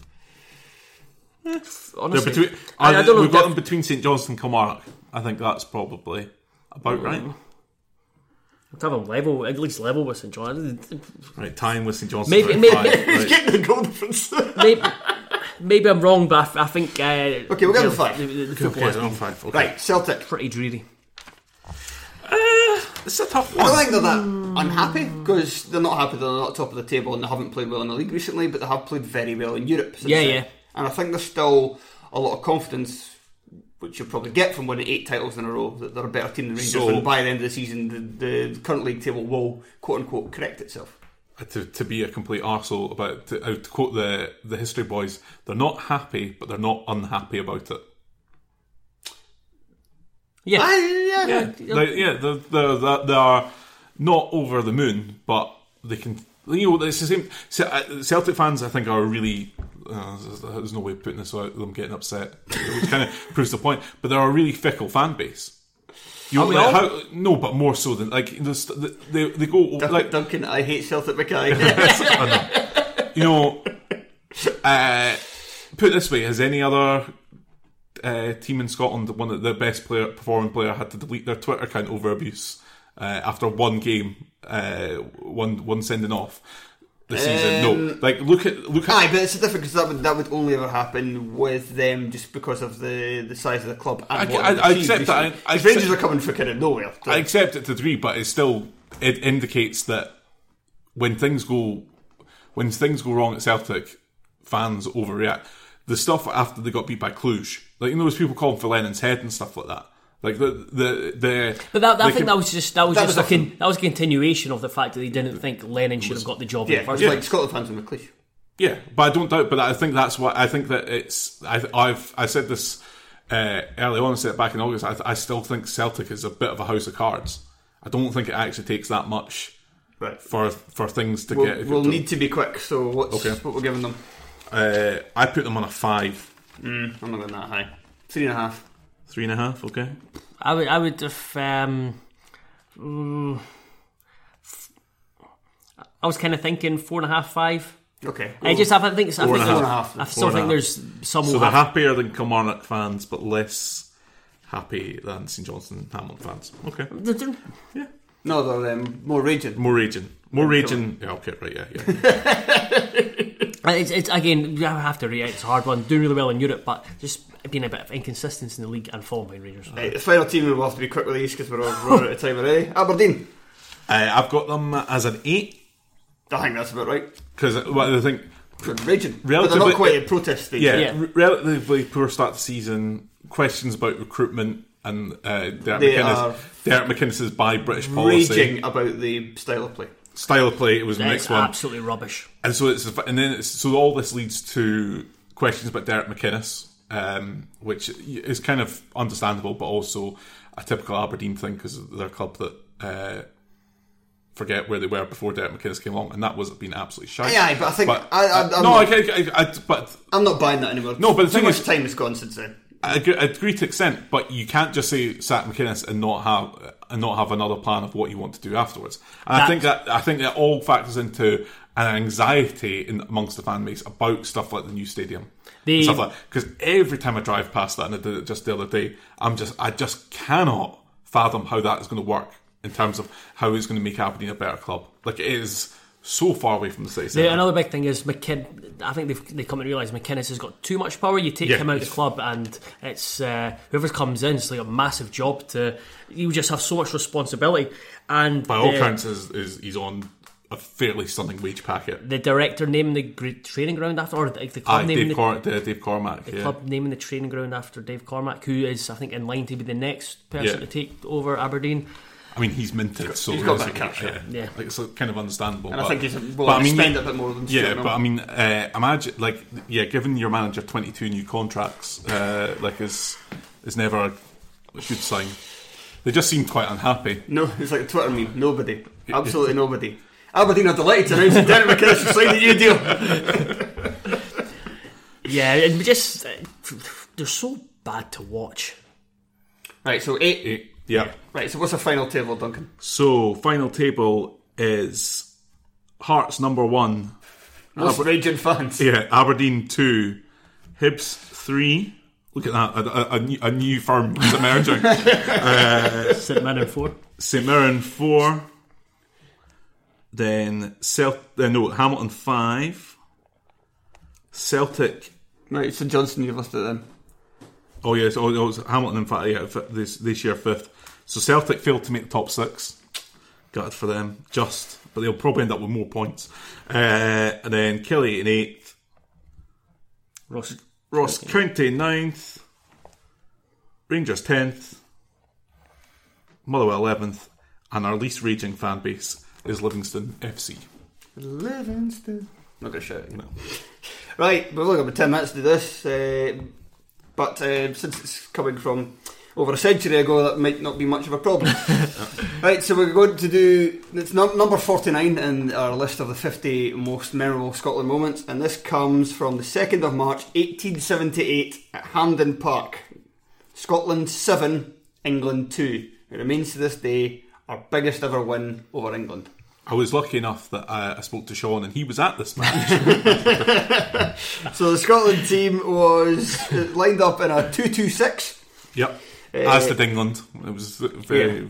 They're Honestly, between, I, I don't know. We've got if- them between St Johnstone and Kilmarnock. I think that's probably about right. to have them level, at least level with St John. Right, tying with St Johnstone. Maybe- maybe- five, right. Getting the goal difference. maybe, maybe I'm wrong, but I think. Uh, Okay, we'll give them you know, five. The, the, the Okay, football okay, is on five. Okay. right, Celtic. pretty dreary. It's a tough one. I don't one. think they're that unhappy because they're not happy they're not top of the table and they haven't played well in the league recently, but they have played very well in Europe. Since Yeah, then. yeah. And I think there's still a lot of confidence, which you'll probably get from winning eight titles in a row, that they're a better team than Rangers. So- and by the end of the season, the, the current league table will quote unquote correct itself. to, to be a complete arsehole about to, uh, to quote the the history boys, they're not happy, but they're not unhappy about it. Yeah, I, yeah, Yeah, like, yeah, they're, they're, they are not over the moon, but they can. You know, it's the same. Uh, Celtic fans, I think, are really. Uh, there's- no way of putting this without them getting upset, which kind of proves the point. But they're a really fickle fan base. You know, like, how, no, but more so than like they they go Dun- like Duncan, I hate Celtic Mackay. you know, uh, put it this way: has any other uh, team in Scotland, one of the best player performing player, had to delete their Twitter account over abuse uh, after one game, uh, one one sending off the season? No, Um, like look at look at Aye, but it's different because that would that would only ever happen with them just because of the, the size of the club. And I- what I- I accept that. I- Rangers accept- are coming for kind of nowhere. so- I accept it to degree, but it still it indicates that when things go when things go wrong at Celtic, fans overreact. The stuff after they got beat by Cluj, like you know, those people calling for Lennon's head and stuff like that. Like the the the. But that, I think can- that was just that was That just was a con- different. that was a continuation of the fact that they didn't think Lennon should have got the job yeah, in the first it's Yeah. like Scotland fans in McLeish. Yeah, but I don't doubt. But I think that's why I think that it's. I, I've I said this uh, early on. I said it back in August. I, I still think Celtic is a bit of a house of cards. I don't think it actually takes that much Right. for for things to We'll, get. we'll need to be quick. So what's Okay. what we're giving them? Uh, I put them on a five, I'm not going that high. Three and a half. three and a half. Okay. I would I would have um, mm, f- I was kind of thinking four and a half five. Okay. I just have I think I think and a there's- half. I still think there's some So they're have happier than Kilmarnock fans, but less happy than St Johnstone and Hamilton fans. Okay. Yeah. No, they're um, more raging. More raging. More raging. Yeah. Okay. Right. Yeah. Yeah. It's, it's again, you have to react. It's a hard one. Doing really well in Europe, but just being a bit of inconsistency in the league and falling behind Rangers. Right, the final team we'll have to be quick with these because we're, all- we're out of time already. Aberdeen. uh, I've got them as an eight I think that's about right. because what I think. Raging. but they're Relatively- not quite in protest stage. Yeah, Yeah. r- relatively poor start to season. Questions about recruitment and uh, Derek They McInnes. are Derek McInnes's buy British policy Raging about the style of play. Style of play. It was the next one, absolutely rubbish. and so it's and then it's, so all this leads to questions about Derek McInnes, um, which is kind of understandable, but also a typical Aberdeen thing because they're a club that. Uh, Forget where they were before Derek McInnes came along, and that was been absolutely shite. Aye, aye, but I think- I- I- I'm no, not- I, I, I, I, but I'm not buying that anymore. No, but the Too thing much is- time has gone since then. I agree, I agree to extent, but you can't just say sack McInnes and not have and not have another plan of what you want to do afterwards. And I think that I think that all factors into an anxiety in amongst the fan base about stuff like the new stadium. The- and stuff like because every time I drive past that, and I did it just the other day, I'm just I just cannot fathom how that is going to work in terms of how it's going to make Aberdeen a better club. Like it is so far away from the city centre. another big thing is McKin. I think they've they come and realise McInnes has got too much power. You take Yeah. him out of the club, and it's uh, whoever comes in. It's like a massive job to. You just have so much responsibility, and By all counts, is, is he's on a fairly stunning wage packet. The director naming the training ground after, or the, the club Aye, naming Dave, the, Cor- the, Dave Cormack. the yeah. club naming the training ground after Dave Cormack, who is I think in line to be the next person Yeah. to take over Aberdeen. I mean, he's minted, so he's got a it's- bit of cash, yeah. Yeah. like, it's kind of understandable. And I think he's willing but I mean, spend a bit more than Yeah, Stuart but I mean, uh, imagine like yeah, giving your manager twenty two new contracts, uh, like is is never a good sign. They just seem quite unhappy. No, it's like a Twitter meme. Nobody. Absolutely nobody. Aberdeen are delighted to announce that Derek McInnes has signed a new deal. Yeah, and we just uh, they're so bad to watch. Right, so eight. Eh, Yeah. Right, so what's the final table, Duncan? So final table is Hearts number one. Most raging fans. Yeah, Aberdeen two, Hibs three. Look at that, a, a, a, new, a new firm is emerging. St Mirren four. St Mirren four. Then Celt, uh, no Hamilton five. Celtic. Right, so Johnson, you've listed them. Oh yes, oh, oh, it's Hamilton in fact yeah fi- this this year fifth. So Celtic failed to make the top six. Gutted for them, just, but they'll probably end up with more points. Uh, and then Killie in eighth. Ross Ross County ninth, Rangers tenth, Motherwell eleventh, and our least raging fan base is Livingston FC. Livingston. Not going to shout. You. Right, we've only got about 10 minutes to do this, uh, but uh, since it's coming from over a century ago, that might not be much of a problem. right, so we're going to do. It's num- number 49 in our list of the 50 most memorable Scotland moments, and this comes from the 2nd of March 1878 at Hampden Park. Scotland 7, England 2. It remains to this day our biggest ever win over England. I was lucky enough that uh, I spoke to Sean and he was at this match. So the Scotland team was uh, lined up in a 2-2-6. yep, as did England. It was very. Yeah.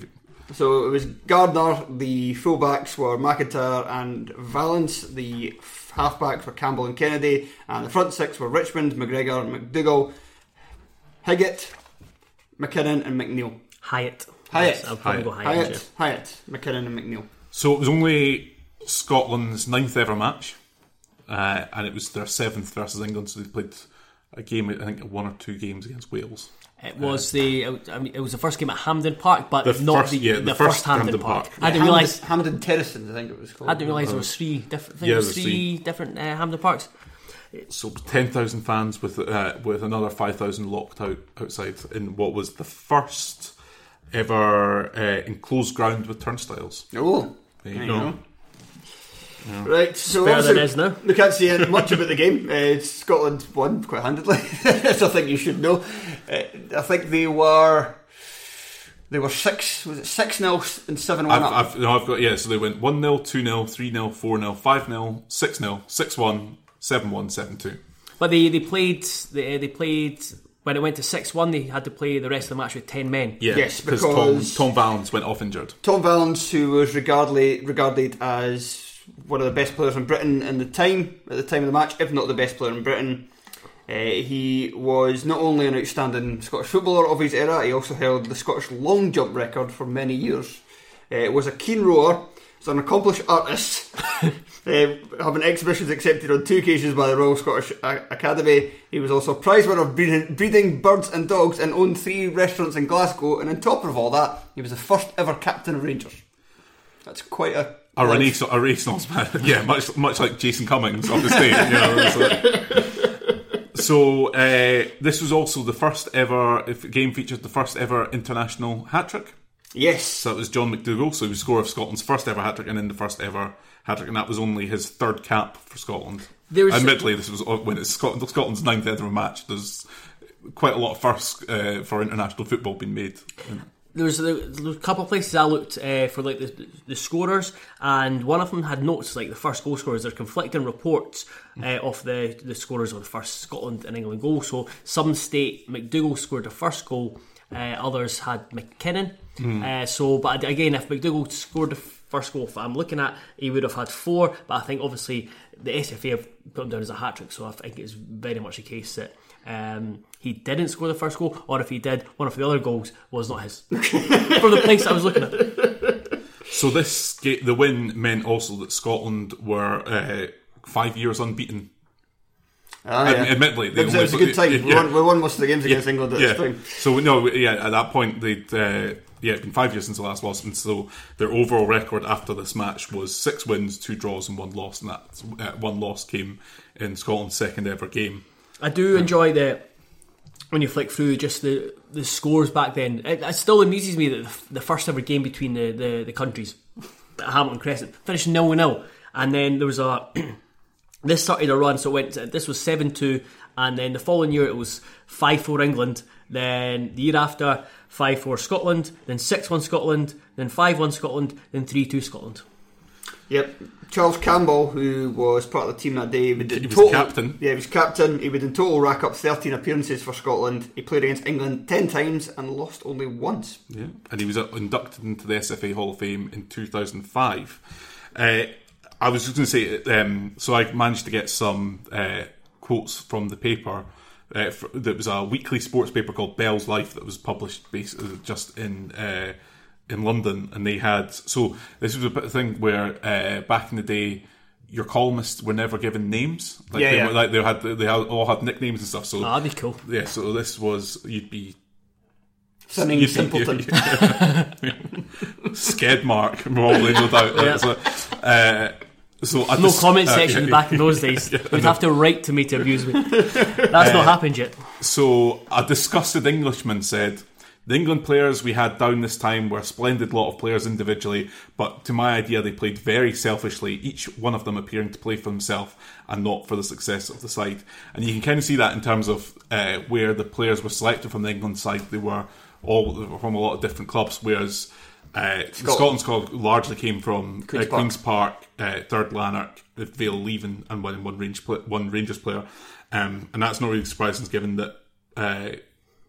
So it was Gardner, the fullbacks were McIntyre and Vallance, the f- halfbacks were Campbell and Kennedy, and the front six were Richmond, McGregor, McDougall, Higgett, McKinnon, and McNeil. Hyatt. Hyatt. Yes, I'll probably Hyatt. go Hyatt. Hyatt, yeah. Hyatt, McKinnon, and McNeil. So it was only Scotland's ninth ever match, uh, and it was their seventh versus England. So they played a game, I think, one or two games against Wales. It was the I mean, it was the first game at Hampden Park, but The not first- the, yeah, the, the first, first Hampden, Hampden Park. Park. I didn't realise. Hampden Terracins, I think it was called. I didn't realise there was three different. I think Yeah, was there's three different uh, Hampden Parks. So ten thousand fans with uh, with another five thousand locked out outside in what was the first ever uh, enclosed ground with turnstiles. Oh, There you there go. you go. Right, so better than obviously it is now. we can't say much about the game. Uh, Scotland won quite handedly. That's a thing you should know. Uh, I think they were they were six. Was it six 0 and seven one I've, up? I've, no, I've got yeah. So they went one 0 two 0 three 0 four 0 five 0 six 0 six one, seven one, seven two. But they they played they, they played when it went to six one. They had to play the rest of the match with ten men. Yeah, Yes, because because- Tom Tom Vallance went off injured. Tom Vallance, who was regardly, regarded as one of the best players in Britain in the time at the time of the match, if not the best player in Britain. Uh, he was not only an outstanding Scottish footballer of his era, he also held the Scottish long jump record for many years. Uh, was a keen rower, was an accomplished artist, uh, having exhibitions accepted on two occasions by the Royal Scottish A- Academy. He was also a prize winner of breeding, breeding birds and dogs and owned three restaurants in Glasgow. And on top of all that, he was the first ever captain of Rangers. That's quite a A renaissance, a renaissance man. yeah, much much like Jason Cummings on the stage. You know, like- so uh, this was also the first ever if the game featured the first ever international hat trick. Yes. So it was John McDougall, so he was scorer of Scotland's first ever hat trick and then the first ever hat trick, and that was only his third cap for Scotland. There was- Admittedly, this was when it's Scotland, Scotland's ninth ever match. There's quite a lot of firsts uh, for international football being made. There was, there a couple of places I looked uh, for like the, the scorers, and one of them had notes like the first goal scorers. There's conflicting reports uh, of the the scorers of the first Scotland and England goal. So some state McDougall scored the first goal, uh, others had McKinnon. Uh, so, but again, if McDougall scored the first goal, if I'm looking at, he would have had four. But I think obviously the SFA have put him down as a hat trick, so I think it's very much a case that. Um, he didn't score the first goal, or if he did, one of the other goals was not his. From the place I was looking at. So this the win meant also that Scotland were uh, five years unbeaten. Ah, yeah. Admittedly, they it was, it was a good time. We, won, we won most of the games against Yeah, England at yeah. this time. So no, yeah, at that point they'd uh, yeah, it'd been five years since the last loss, and so their overall record after this match was six wins, two draws, and one loss, and that uh, one loss came in Scotland's second ever game. I do enjoy the when you flick through just the the scores back then. It, it still amuses me that the, first ever game between the, the, the countries, Hamilton Crescent, finished nil nil, and then there was a this started a run. So it went. This was seven two, and then the following year it was five four England. Then the year after five four Scotland. Then six one Scotland. Then five one Scotland. Then three two Scotland. Yep. Charles Campbell, who was part of the team that day, would He was captain. Yeah, he was captain. He would in total rack up 13 appearances for Scotland. He played against England 10 times and lost only once. Yeah, and he was uh, inducted into the SFA Hall of Fame in 2005. Uh, I was just going to say, um, so I managed to get some uh, quotes from the paper. Uh, fr there was a weekly sports paper called Bell's Life that was published basically just in uh, in London, and they had so this was a bit of thing where uh, back in the day. Your columnists were never given names. Like Yeah, they, yeah. were- like they had, they had, all had nicknames and stuff. So Oh, that'd be cool. yeah, so this was you'd be You'd be- simpleton. Sked probably no doubt. Yeah. So, uh, so No just- comment uh, section back in those days. You'd have to write to me to abuse me. That's Uh, not happened yet. So a disgusted Englishman said, "The England players we had down this time were a splendid lot of players individually, but to my idea they played very selfishly. Each one of them appearing to play for himself and not for the success of the side. And you can kind of see that in terms of uh, where the players were selected from the England side. They were all they were from a lot of different clubs, whereas." Uh, the Scotland squad largely came from Queen's uh, Park. Queen's Park, uh, Third Lanark, Vale of Leven, and one one range one Rangers player, um, and that's not really surprising given that uh,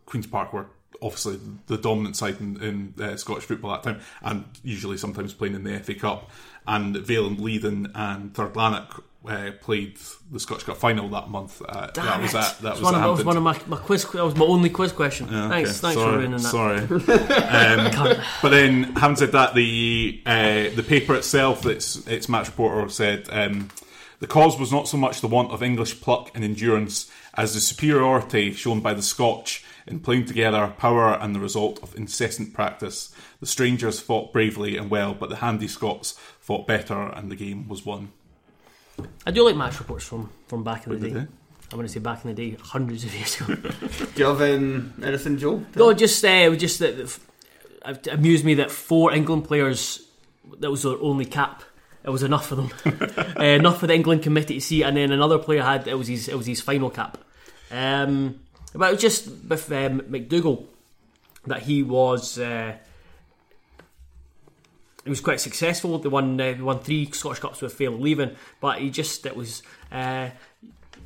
Queens Park were obviously the dominant side in, in uh, Scottish football at that time, and usually sometimes playing in the FA Cup. And Vale of Leven and Third Lanark uh, played the Scottish Cup final that month. Uh, that Damn was at, that was one, that was one of my, my quiz. That was my only quiz question. Yeah, thanks, okay. thanks sorry, for ruining that. Sorry. um, but then, having said that, the uh, the paper itself, its its match reporter said um, the cause was not so much the want of English pluck and endurance as the superiority shown by the Scotch in playing together, power and the result of incessant practice. The strangers fought bravely and well, but the handy Scots fought better, and the game was won. I do like match reports from, from back in the What day. did I want to say back in the day, hundreds of years ago. Do you have um, anything, Joe? no, just uh, it just that it amused me that four England players that was their only cap. It was enough for them, uh, enough for the England committee to see. And then another player had it was his it was his final cap. Um, but it was just with um, McDougall that he was. Uh, he was quite successful. They won, uh, won three Scottish Cups with Vale of Leven, but he just it was uh,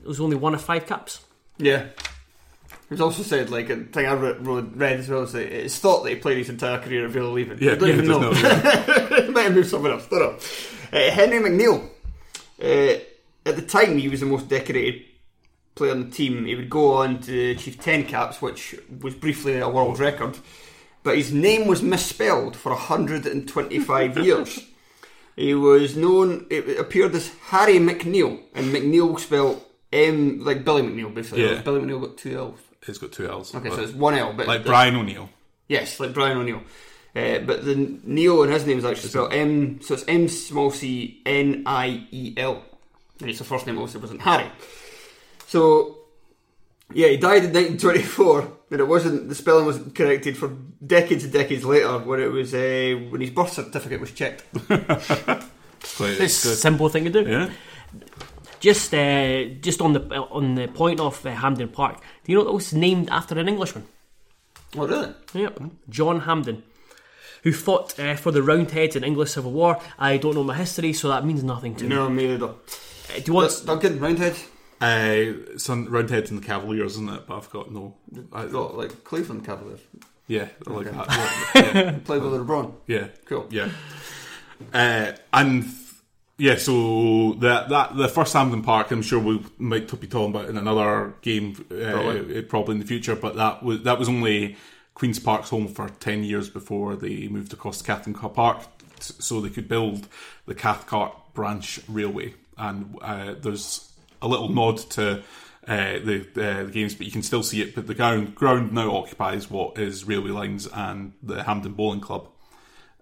it was only one of five caps. Yeah. It was also said, like, a thing I re- read, read as well, is that it's thought that he played his entire career at Vale of Leven. Yeah, I don't yeah, even know. no- He Might have moved somewhere else. Don't know. Uh, Henry McNeil. Uh, at the time, he was the most decorated player on the team. He would go on to achieve 10 caps, which was briefly a world record. But his name was misspelled for 125 years. He was known, it appeared as Harry McNeil, and McNeil spelled M, like Billy McNeil, basically. Yeah. Billy McNeil got two L's. It's got two L's. Okay, so it's one L, but like Brian O'Neill. Yes, like Brian O'Neill. Uh, but the Neil in his name is actually spelled M, so it's M small c N I E L. And it's the first name obviously wasn't Harry. So, yeah, he died in 1924, and it wasn't, the spelling was corrected for decades and decades later when it was, uh, when his birth certificate was checked. Quite- It's a good. simple thing to do. Yeah. Just uh, just on the on the point of uh, Hampden Park, do you know that was named after an Englishman? Oh, really? Yep, John Hampden, who fought uh, for the Roundheads in English Civil War. I don't know my history, so that means nothing to me. No, me either. Uh, do you want? Duncan, Roundhead? Uh, on Roundheads and the Cavaliers, isn't it? But I've got no. I, Got, like, Cleveland Cavaliers. yeah, like Okay. that. Yeah, Played with LeBron. yeah, Cool. yeah. Uh, and yeah, so that that the first Hampden Park, I'm sure we might be talking about in another game, uh, Probably. probably. in the future. But that was that was only Queens Park's home for ten years before they moved across to Cathkin Park so they could build the Cathcart branch railway. And uh, there's a little nod to uh, the, uh, the games, but you can still see it. But the ground ground now occupies what is railway lines and the Hampden Bowling Club.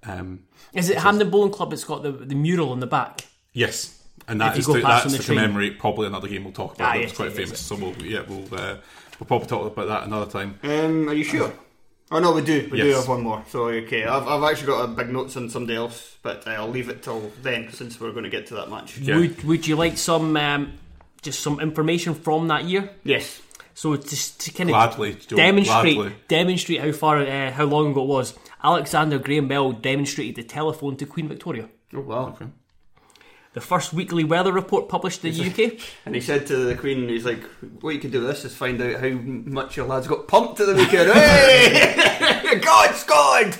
Um, Is it Hampden Bowling Club? It's got the, the mural on the back. yes, and that If you is go to, that's to commemorate probably another game we'll talk about. Ah, That's yes, quite yes, famous, yes. so we'll yeah we'll uh, we'll probably talk about that another time. Um, are you sure? Oh no, we do. We do have one more. So okay, I've, I've actually got a big notes on somebody else, but uh, I'll leave it till then since we're going to get to that match. Yeah. Would Would you like some um, just some information from that year? Yes. So just to kind Gladly, of Joe, demonstrate gladly. demonstrate how far uh, how long ago it was. Alexander Graham Bell demonstrated the telephone to Queen Victoria. Oh wow. The first weekly weather report published in the UK. And he said to the Queen, he's like, "What you can do with this is find out how much your lads got pumped at the weekend." hey, God, Scotland!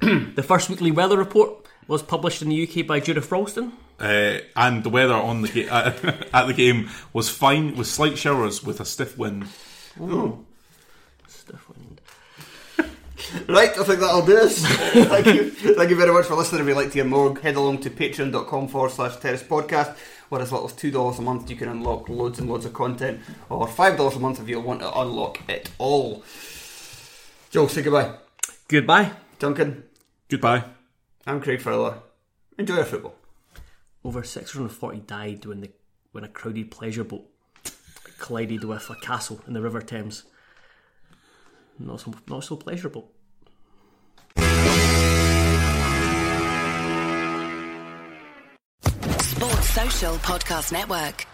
The first weekly weather report was published in the UK by Judith Ralston. Uh, and the weather on the ga- uh, at the game was fine with slight showers with a stiff wind. Stiff wind. Right, I think that'll do us. thank you, thank you very much for listening. If you'd like to hear more, head along to patreon.com forward slash terrace podcast. Where as little as two dollars a month, you can unlock loads and loads of content, or five dollars a month if you want to unlock it all. Joe, say goodbye. Goodbye. Duncan, Goodbye. I'm Craig Fowler. Enjoy your football. Over 640 died when the when a crowded pleasure boat collided with a castle in the River Thames. Not so not so pleasurable. Sports Social Podcast Network.